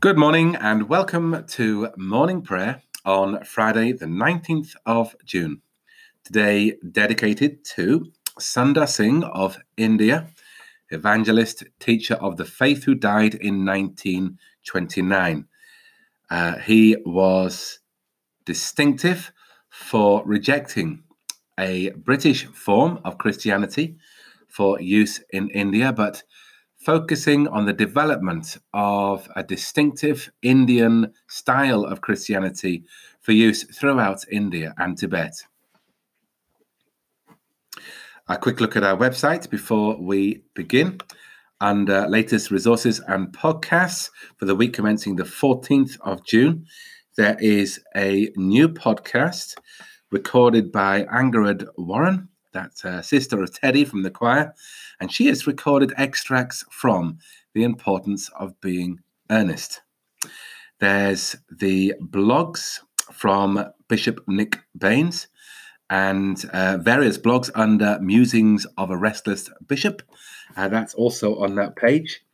Good morning and welcome to morning prayer on Friday, the 19th of June. Today, dedicated to Sundar Singh of India, evangelist, teacher of the faith who died in 1929. Uh, he was distinctive for rejecting a British form of Christianity for use in India, but focusing on the development of a distinctive Indian style of Christianity for use throughout India and Tibet. A quick look at our website before we begin. Under uh, latest resources and podcasts for the week commencing the 14th of June, there is a new podcast recorded by Angharad Warren that's a sister of Teddy from the choir, and she has recorded extracts from The Importance of Being Earnest. There's the blogs from Bishop Nick Baines and uh, various blogs under Musings of a Restless Bishop. Uh, that's also on that page.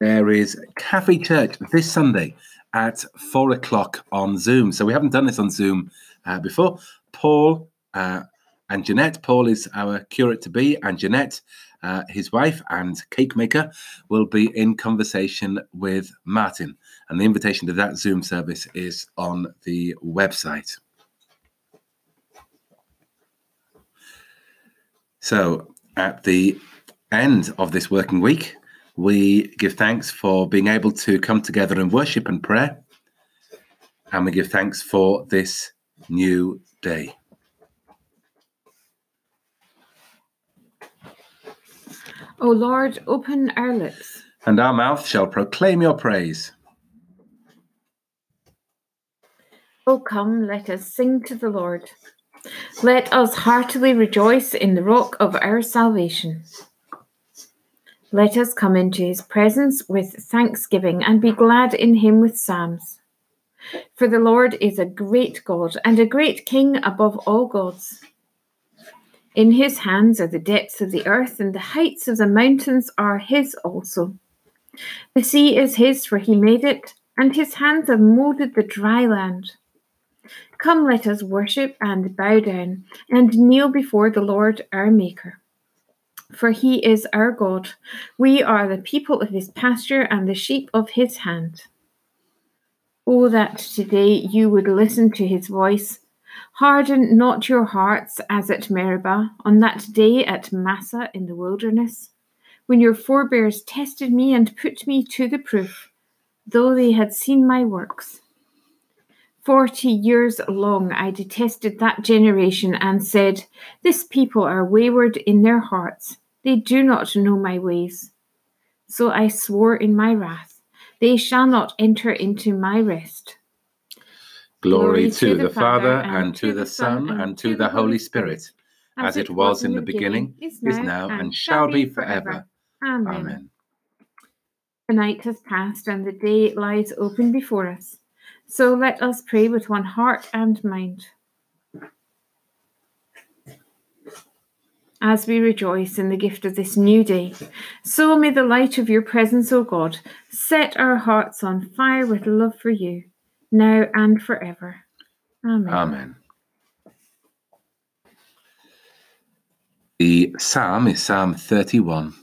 There is Cafe Church this Sunday at four o'clock on Zoom. So we haven't done this on Zoom uh, before. Paul uh, and Jeanette. Paul is our curate to be, and Jeanette, uh, his wife and cake maker, will be in conversation with Martin. And the invitation to that Zoom service is on the website. So, at the end of this working week, we give thanks for being able to come together in worship and prayer. And we give thanks for this new day. O Lord, open our lips. And our mouth shall proclaim your praise. O come, let us sing to the Lord. Let us heartily rejoice in the rock of our salvation. Let us come into his presence with thanksgiving and be glad in him with psalms. For the Lord is a great God and a great King above all gods. In his hands are the depths of the earth, and the heights of the mountains are his also. The sea is his, for he made it, and his hands have molded the dry land. Come, let us worship and bow down and kneel before the Lord our Maker. For he is our God. We are the people of his pasture and the sheep of his hand. Oh, that today you would listen to his voice Harden not your hearts as at Meribah, on that day at Massah in the wilderness, when your forebears tested me and put me to the proof, though they had seen my works. Forty years long I detested that generation and said, This people are wayward in their hearts, they do not know my ways. So I swore in my wrath, They shall not enter into my rest. Glory to the Father, and to the Son, and to the Holy Spirit, as it was in the beginning, is now, and shall be forever. Amen. The night has passed, and the day lies open before us. So let us pray with one heart and mind. As we rejoice in the gift of this new day, so may the light of your presence, O God, set our hearts on fire with love for you now and forever. Amen. Amen. The psalm is Psalm 31.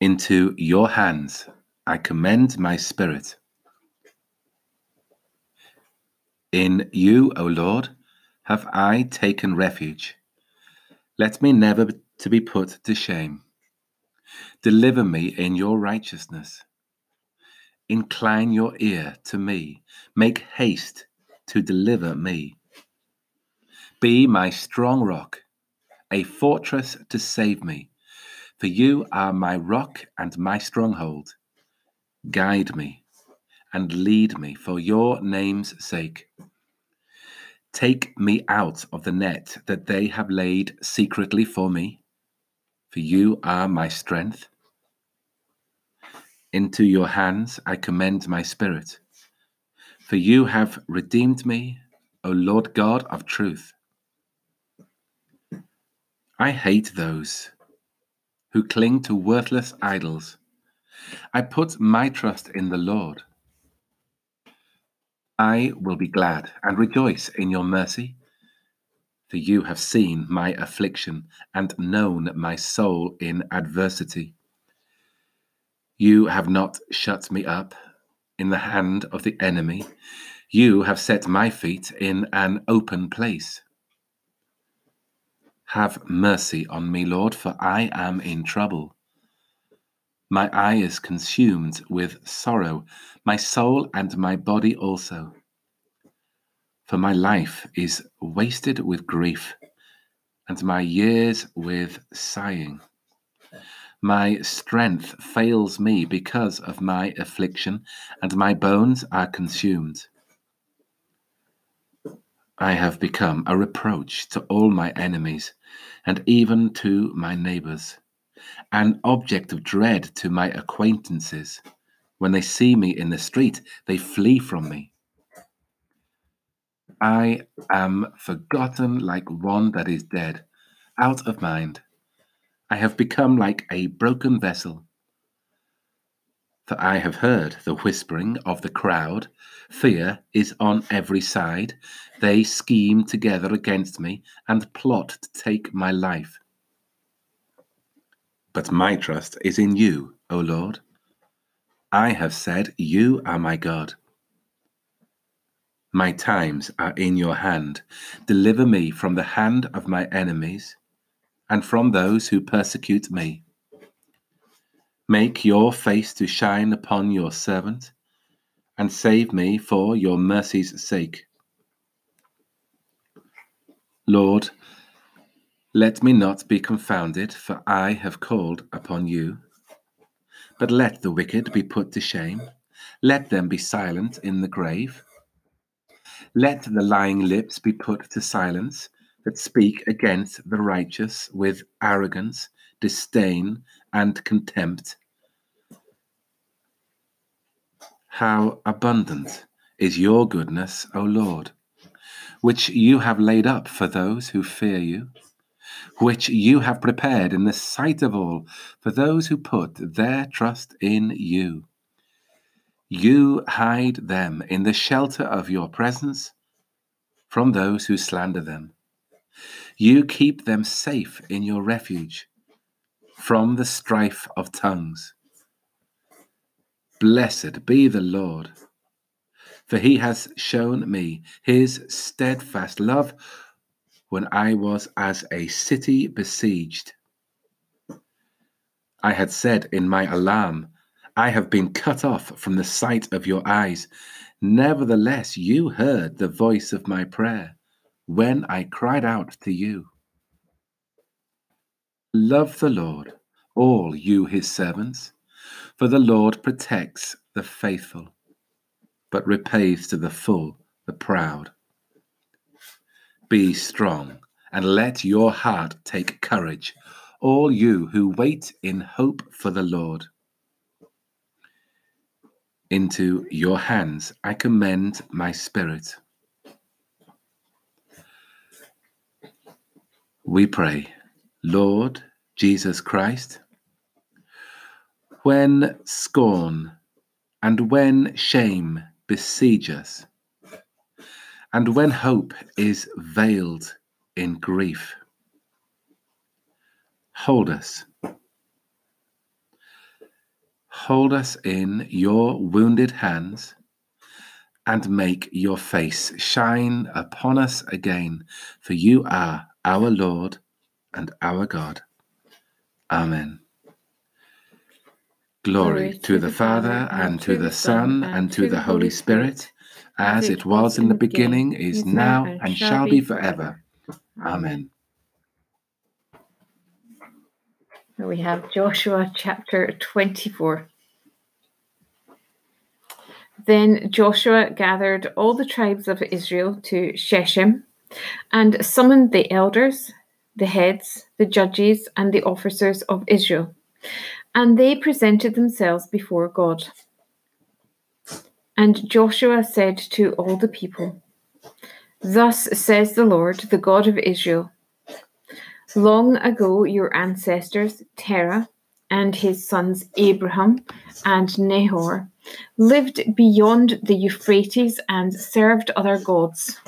Into your hands I commend my spirit. In you, O Lord, have I taken refuge. Let me never to be put to shame. Deliver me in your righteousness. Incline your ear to me. Make haste to deliver me. Be my strong rock, a fortress to save me. For you are my rock and my stronghold. Guide me and lead me for your name's sake. Take me out of the net that they have laid secretly for me, for you are my strength. Into your hands I commend my spirit. For you have redeemed me, O Lord God of truth. I hate those who cling to worthless idols, I put my trust in the Lord. I will be glad and rejoice in your mercy, for you have seen my affliction and known my soul in adversity. You have not shut me up in the hand of the enemy. You have set my feet in an open place. Have mercy on me, Lord, for I am in trouble. My eye is consumed with sorrow, my soul and my body also. For my life is wasted with grief, and my years with sighing. My strength fails me because of my affliction, and my bones are consumed. I have become a reproach to all my enemies, and even to my neighbors, an object of dread to my acquaintances. When they see me in the street, they flee from me. I am forgotten like one that is dead, out of mind. I have become like a broken vessel. For I have heard the whispering of the crowd. Fear is on every side. They scheme together against me and plot to take my life. But my trust is in you, O Lord. I have said, You are my God. My times are in your hand. Deliver me from the hand of my enemies and from those who persecute me. Make your face to shine upon your servant, and save me for your mercy's sake. Lord, let me not be confounded, for I have called upon you. But let the wicked be put to shame, let them be silent in the grave. Let the lying lips be put to silence that speak against the righteous with arrogance, disdain, and contempt. How abundant is your goodness, O Lord, which you have laid up for those who fear you, which you have prepared in the sight of all for those who put their trust in you. You hide them in the shelter of your presence from those who slander them. You keep them safe in your refuge from the strife of tongues. Blessed be the Lord, for he has shown me his steadfast love when I was as a city besieged. I had said in my alarm, I have been cut off from the sight of your eyes. Nevertheless, you heard the voice of my prayer when I cried out to you. Love the Lord, all you his servants, for the Lord protects the faithful, but repays to the full the proud. Be strong and let your heart take courage, all you who wait in hope for the Lord. Into your hands I commend my spirit. We pray, Lord Jesus Christ, when scorn and when shame besiege us, and when hope is veiled in grief, hold us. Hold us in your wounded hands and make your face shine upon us again, for you are our Lord and our God. Amen. Glory to the Father, and to the Son, and to the Holy Spirit, as it was in the beginning, is now, and shall be forever. Amen. We have Joshua chapter 24. Then Joshua gathered all the tribes of Israel to Shechem and summoned the elders, the heads, the judges, and the officers of Israel, and they presented themselves before God. And Joshua said to all the people, Thus says the Lord, the God of Israel Long ago, your ancestors, Terah, and his sons Abraham and Nahor lived beyond the Euphrates and served other gods.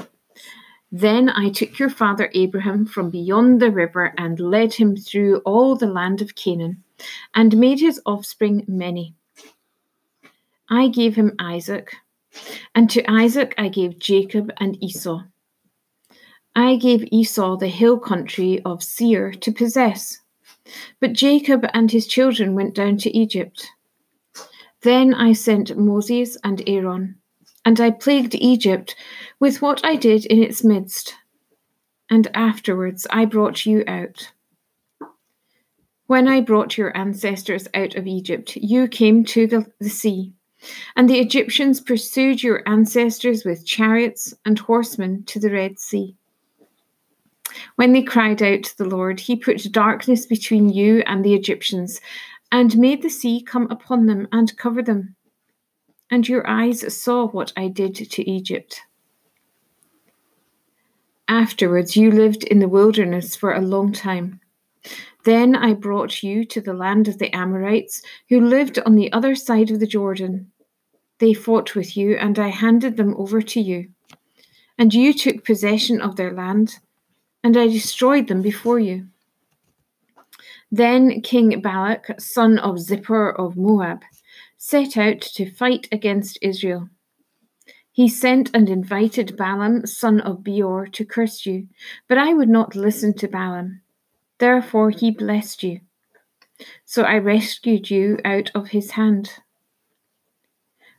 Then I took your father Abraham from beyond the river and led him through all the land of Canaan, and made his offspring many. I gave him Isaac, and to Isaac I gave Jacob and Esau. I gave Esau the hill country of Seir to possess, but Jacob and his children went down to Egypt. Then I sent Moses and Aaron and I plagued Egypt with what I did in its midst. And afterwards I brought you out. When I brought your ancestors out of Egypt, you came to the, the sea, and the Egyptians pursued your ancestors with chariots and horsemen to the Red Sea. When they cried out to the Lord, he put darkness between you and the Egyptians, and made the sea come upon them and cover them and your eyes saw what I did to Egypt. Afterwards, you lived in the wilderness for a long time. Then I brought you to the land of the Amorites, who lived on the other side of the Jordan. They fought with you, and I handed them over to you. And you took possession of their land, and I destroyed them before you. Then King Balak, son of Zippor of Moab, set out to fight against Israel. He sent and invited Balaam, son of Beor, to curse you, but I would not listen to Balaam. Therefore he blessed you. So I rescued you out of his hand.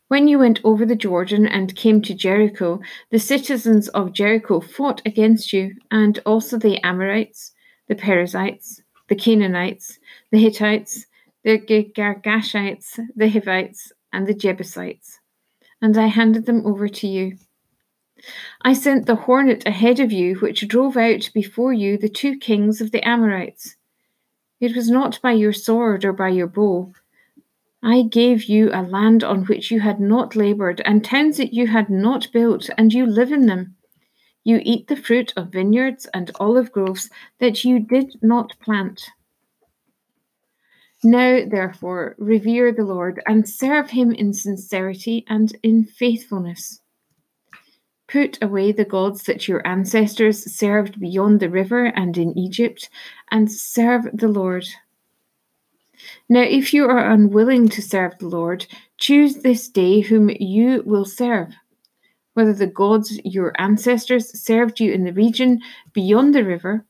When you went over the Jordan and came to Jericho, the citizens of Jericho fought against you, and also the Amorites, the Perizzites, the Canaanites, the Hittites, the Girgashites, the Hivites, and the Jebusites, and I handed them over to you. I sent the hornet ahead of you, which drove out before you the two kings of the Amorites. It was not by your sword or by your bow. I gave you a land on which you had not laboured, and towns that you had not built, and you live in them. You eat the fruit of vineyards and olive groves that you did not plant. Now, therefore, revere the Lord and serve him in sincerity and in faithfulness. Put away the gods that your ancestors served beyond the river and in Egypt, and serve the Lord. Now, if you are unwilling to serve the Lord, choose this day whom you will serve, whether the gods your ancestors served you in the region beyond the river,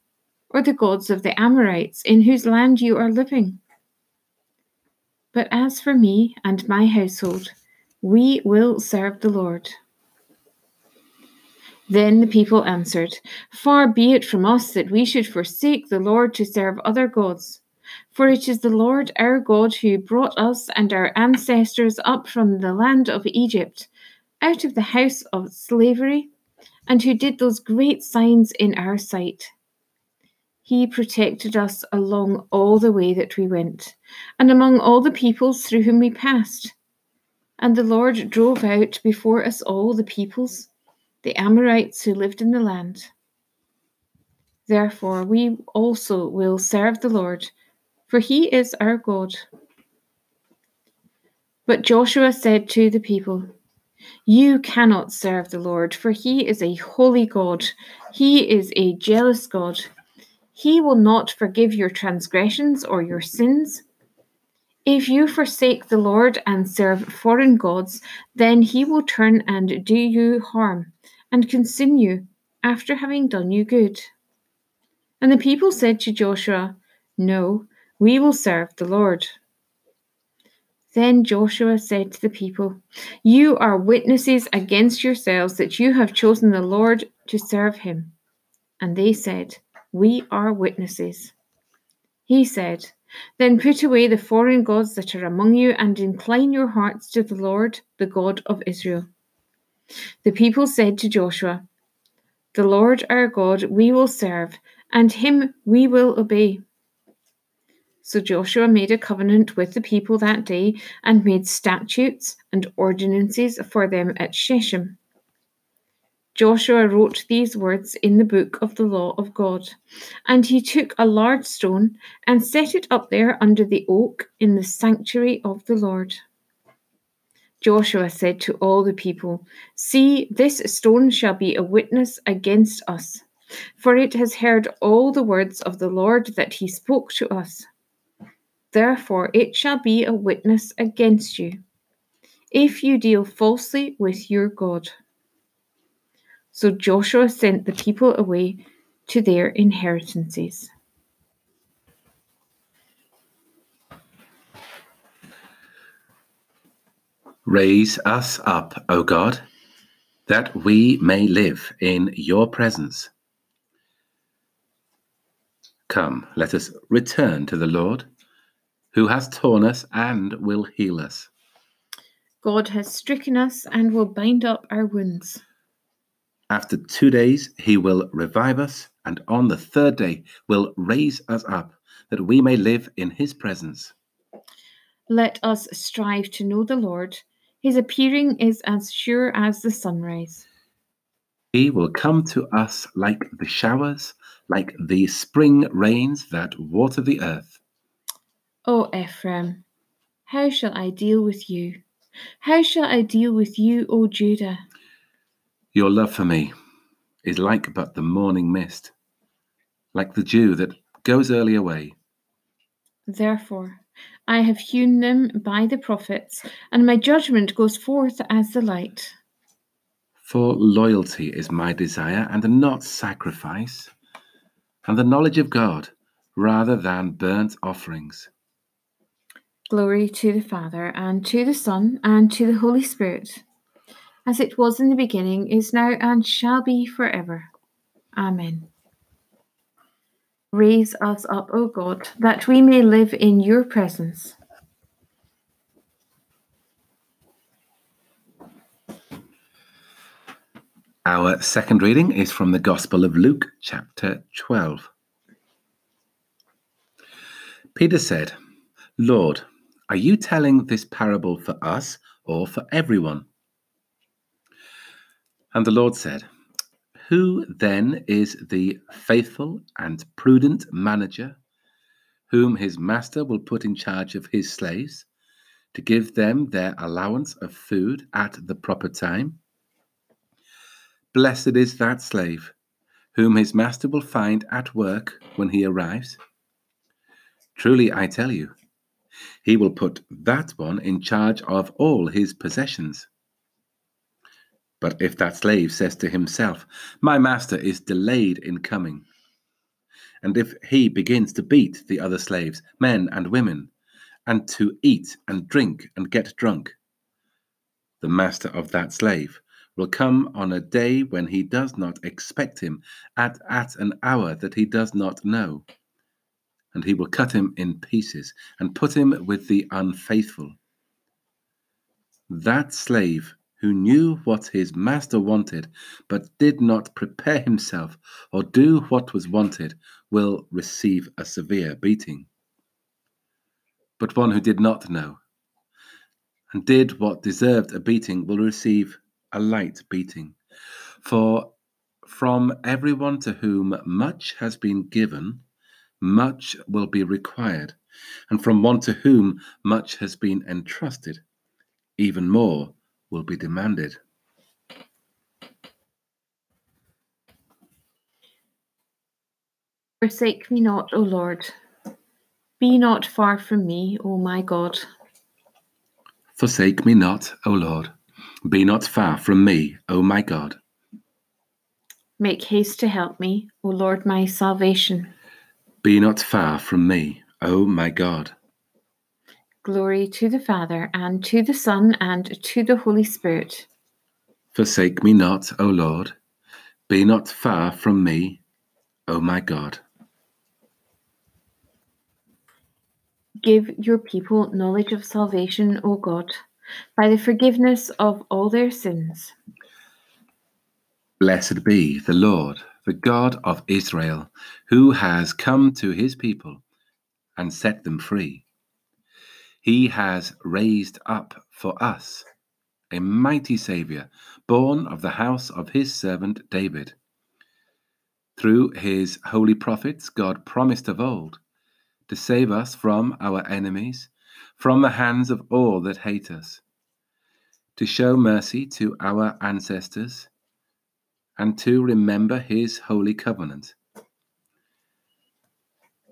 or the gods of the Amorites in whose land you are living. But as for me and my household, we will serve the Lord. Then the people answered, Far be it from us that we should forsake the Lord to serve other gods. For it is the Lord our God who brought us and our ancestors up from the land of Egypt, out of the house of slavery, and who did those great signs in our sight. He protected us along all the way that we went, and among all the peoples through whom we passed. And the Lord drove out before us all the peoples, the Amorites who lived in the land. Therefore, we also will serve the Lord, for he is our God. But Joshua said to the people, You cannot serve the Lord, for he is a holy God. He is a jealous God he will not forgive your transgressions or your sins. If you forsake the Lord and serve foreign gods, then he will turn and do you harm and consume you after having done you good. And the people said to Joshua, No, we will serve the Lord. Then Joshua said to the people, You are witnesses against yourselves that you have chosen the Lord to serve him. And they said, we are witnesses. He said, Then put away the foreign gods that are among you and incline your hearts to the Lord, the God of Israel. The people said to Joshua, The Lord our God we will serve, and him we will obey. So Joshua made a covenant with the people that day and made statutes and ordinances for them at Shechem. Joshua wrote these words in the book of the law of God. And he took a large stone and set it up there under the oak in the sanctuary of the Lord. Joshua said to all the people, See, this stone shall be a witness against us, for it has heard all the words of the Lord that he spoke to us. Therefore it shall be a witness against you, if you deal falsely with your God. So Joshua sent the people away to their inheritances. Raise us up, O God, that we may live in your presence. Come, let us return to the Lord, who has torn us and will heal us. God has stricken us and will bind up our wounds. After two days, he will revive us, and on the third day will raise us up, that we may live in his presence. Let us strive to know the Lord. His appearing is as sure as the sunrise. He will come to us like the showers, like the spring rains that water the earth. O Ephraim, how shall I deal with you? How shall I deal with you, O Judah? Your love for me is like but the morning mist, like the dew that goes early away. Therefore, I have hewn them by the prophets, and my judgment goes forth as the light. For loyalty is my desire, and not sacrifice, and the knowledge of God rather than burnt offerings. Glory to the Father, and to the Son, and to the Holy Spirit, as it was in the beginning, is now, and shall be forever. Amen. Raise us up, O God, that we may live in your presence. Our second reading is from the Gospel of Luke, chapter 12. Peter said, Lord, are you telling this parable for us or for everyone? And the Lord said, Who then is the faithful and prudent manager whom his master will put in charge of his slaves to give them their allowance of food at the proper time? Blessed is that slave whom his master will find at work when he arrives. Truly, I tell you, he will put that one in charge of all his possessions. But if that slave says to himself, My master is delayed in coming, and if he begins to beat the other slaves, men and women, and to eat and drink and get drunk, the master of that slave will come on a day when he does not expect him, at, at an hour that he does not know. And he will cut him in pieces and put him with the unfaithful. That slave who knew what his master wanted, but did not prepare himself or do what was wanted, will receive a severe beating. But one who did not know and did what deserved a beating will receive a light beating. For from everyone to whom much has been given, much will be required, and from one to whom much has been entrusted, even more will be demanded. Forsake me not, O Lord. Be not far from me, O my God. Forsake me not, O Lord. Be not far from me, O my God. Make haste to help me, O Lord my salvation. Be not far from me, O my God. Glory to the Father, and to the Son, and to the Holy Spirit. Forsake me not, O Lord. Be not far from me, O my God. Give your people knowledge of salvation, O God, by the forgiveness of all their sins. Blessed be the Lord, the God of Israel, who has come to his people and set them free he has raised up for us a mighty Saviour, born of the house of his servant David. Through his holy prophets, God promised of old to save us from our enemies, from the hands of all that hate us, to show mercy to our ancestors, and to remember his holy covenant.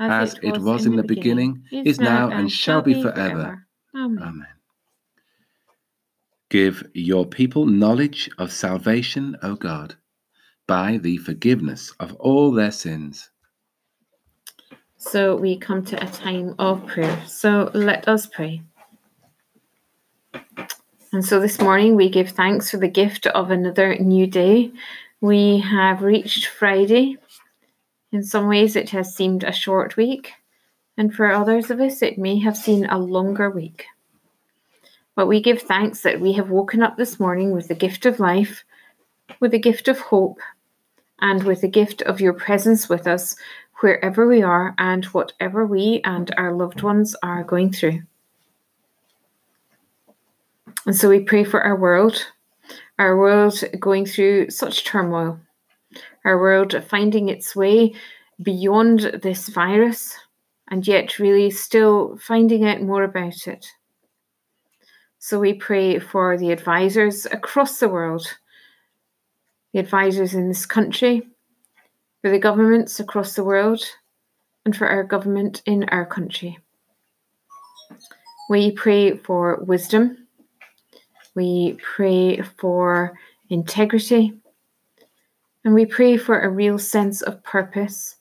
as it was in the beginning, is now, and shall be forever. Amen. Amen. Give your people knowledge of salvation, O God, by the forgiveness of all their sins. So we come to a time of prayer. So let us pray. And so this morning we give thanks for the gift of another new day. We have reached Friday, in some ways, it has seemed a short week, and for others of us, it may have seemed a longer week. But we give thanks that we have woken up this morning with the gift of life, with the gift of hope, and with the gift of your presence with us wherever we are and whatever we and our loved ones are going through. And so we pray for our world, our world going through such turmoil our world finding its way beyond this virus and yet really still finding out more about it. So we pray for the advisors across the world, the advisors in this country, for the governments across the world, and for our government in our country. We pray for wisdom. We pray for integrity. And we pray for a real sense of purpose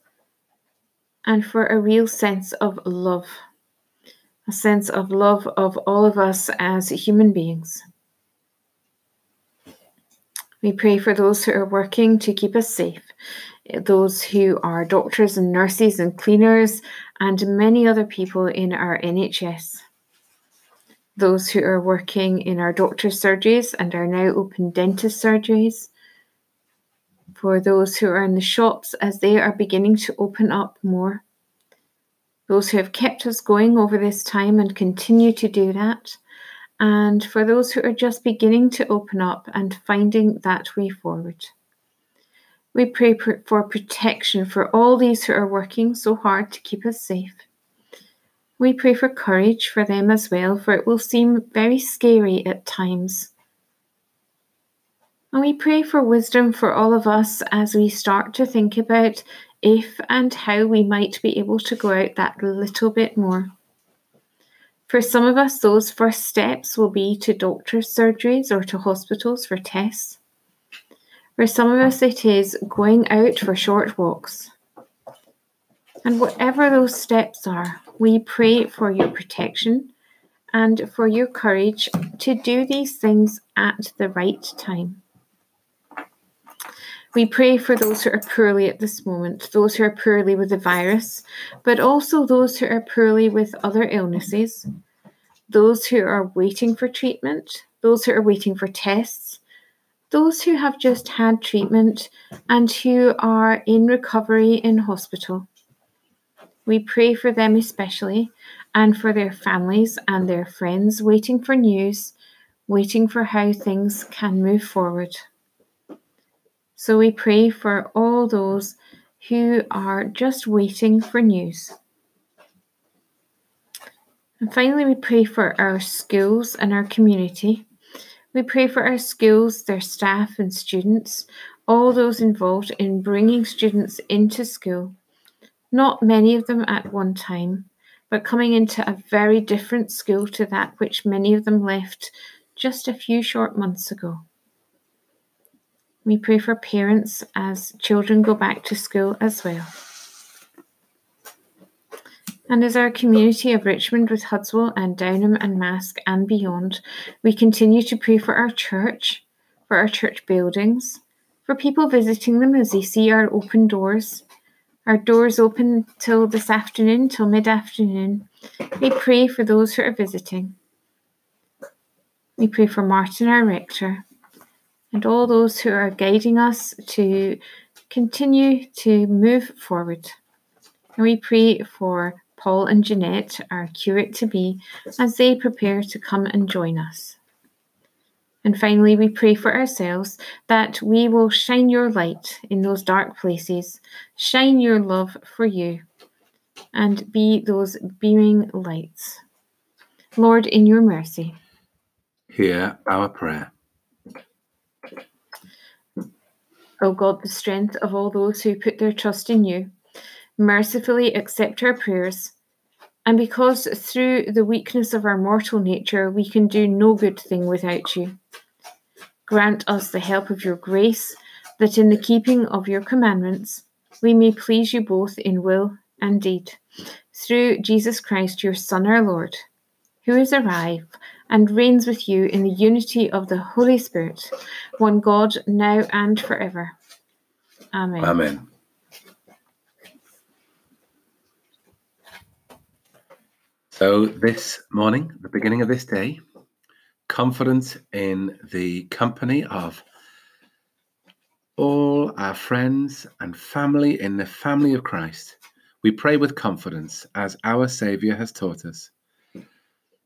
and for a real sense of love, a sense of love of all of us as human beings. We pray for those who are working to keep us safe, those who are doctors and nurses and cleaners, and many other people in our NHS. Those who are working in our doctor's surgeries and our now open dentist surgeries for those who are in the shops as they are beginning to open up more. Those who have kept us going over this time and continue to do that. And for those who are just beginning to open up and finding that way forward. We pray for protection for all these who are working so hard to keep us safe. We pray for courage for them as well, for it will seem very scary at times. And we pray for wisdom for all of us as we start to think about if and how we might be able to go out that little bit more. For some of us, those first steps will be to doctor's surgeries or to hospitals for tests. For some of us, it is going out for short walks. And whatever those steps are, we pray for your protection and for your courage to do these things at the right time. We pray for those who are poorly at this moment, those who are poorly with the virus, but also those who are poorly with other illnesses, those who are waiting for treatment, those who are waiting for tests, those who have just had treatment and who are in recovery in hospital. We pray for them especially and for their families and their friends waiting for news, waiting for how things can move forward. So we pray for all those who are just waiting for news. And finally, we pray for our schools and our community. We pray for our schools, their staff and students, all those involved in bringing students into school, not many of them at one time, but coming into a very different school to that which many of them left just a few short months ago. We pray for parents as children go back to school as well. And as our community of Richmond with Hudswell and Downholme and Marske and beyond, we continue to pray for our church, for our church buildings, for people visiting them as they see our open doors. Our doors open till this afternoon, till mid afternoon. We pray for those who are visiting. We pray for Martin, our rector, and all those who are guiding us to continue to move forward. And we pray for Paul and Jeanette, our curate to be, as they prepare to come and join us. And finally, we pray for ourselves that we will shine your light in those dark places, shine your love for you, and be those beaming lights. Lord, in your mercy, hear our prayer. O God, the strength of all those who put their trust in you mercifully accept our prayers. And because through the weakness of our mortal nature we can do no good thing without you, grant us the help of your grace, that in the keeping of your commandments we may please you both in will and deed. Through Jesus Christ, your Son, our Lord, who is alive and reigns with you in the unity of the Holy Spirit, one God, now and forever. Amen. Amen. So, this morning, the beginning of this day, confidence in the company of all our friends and family in the family of Christ, we pray with confidence as our Saviour has taught us.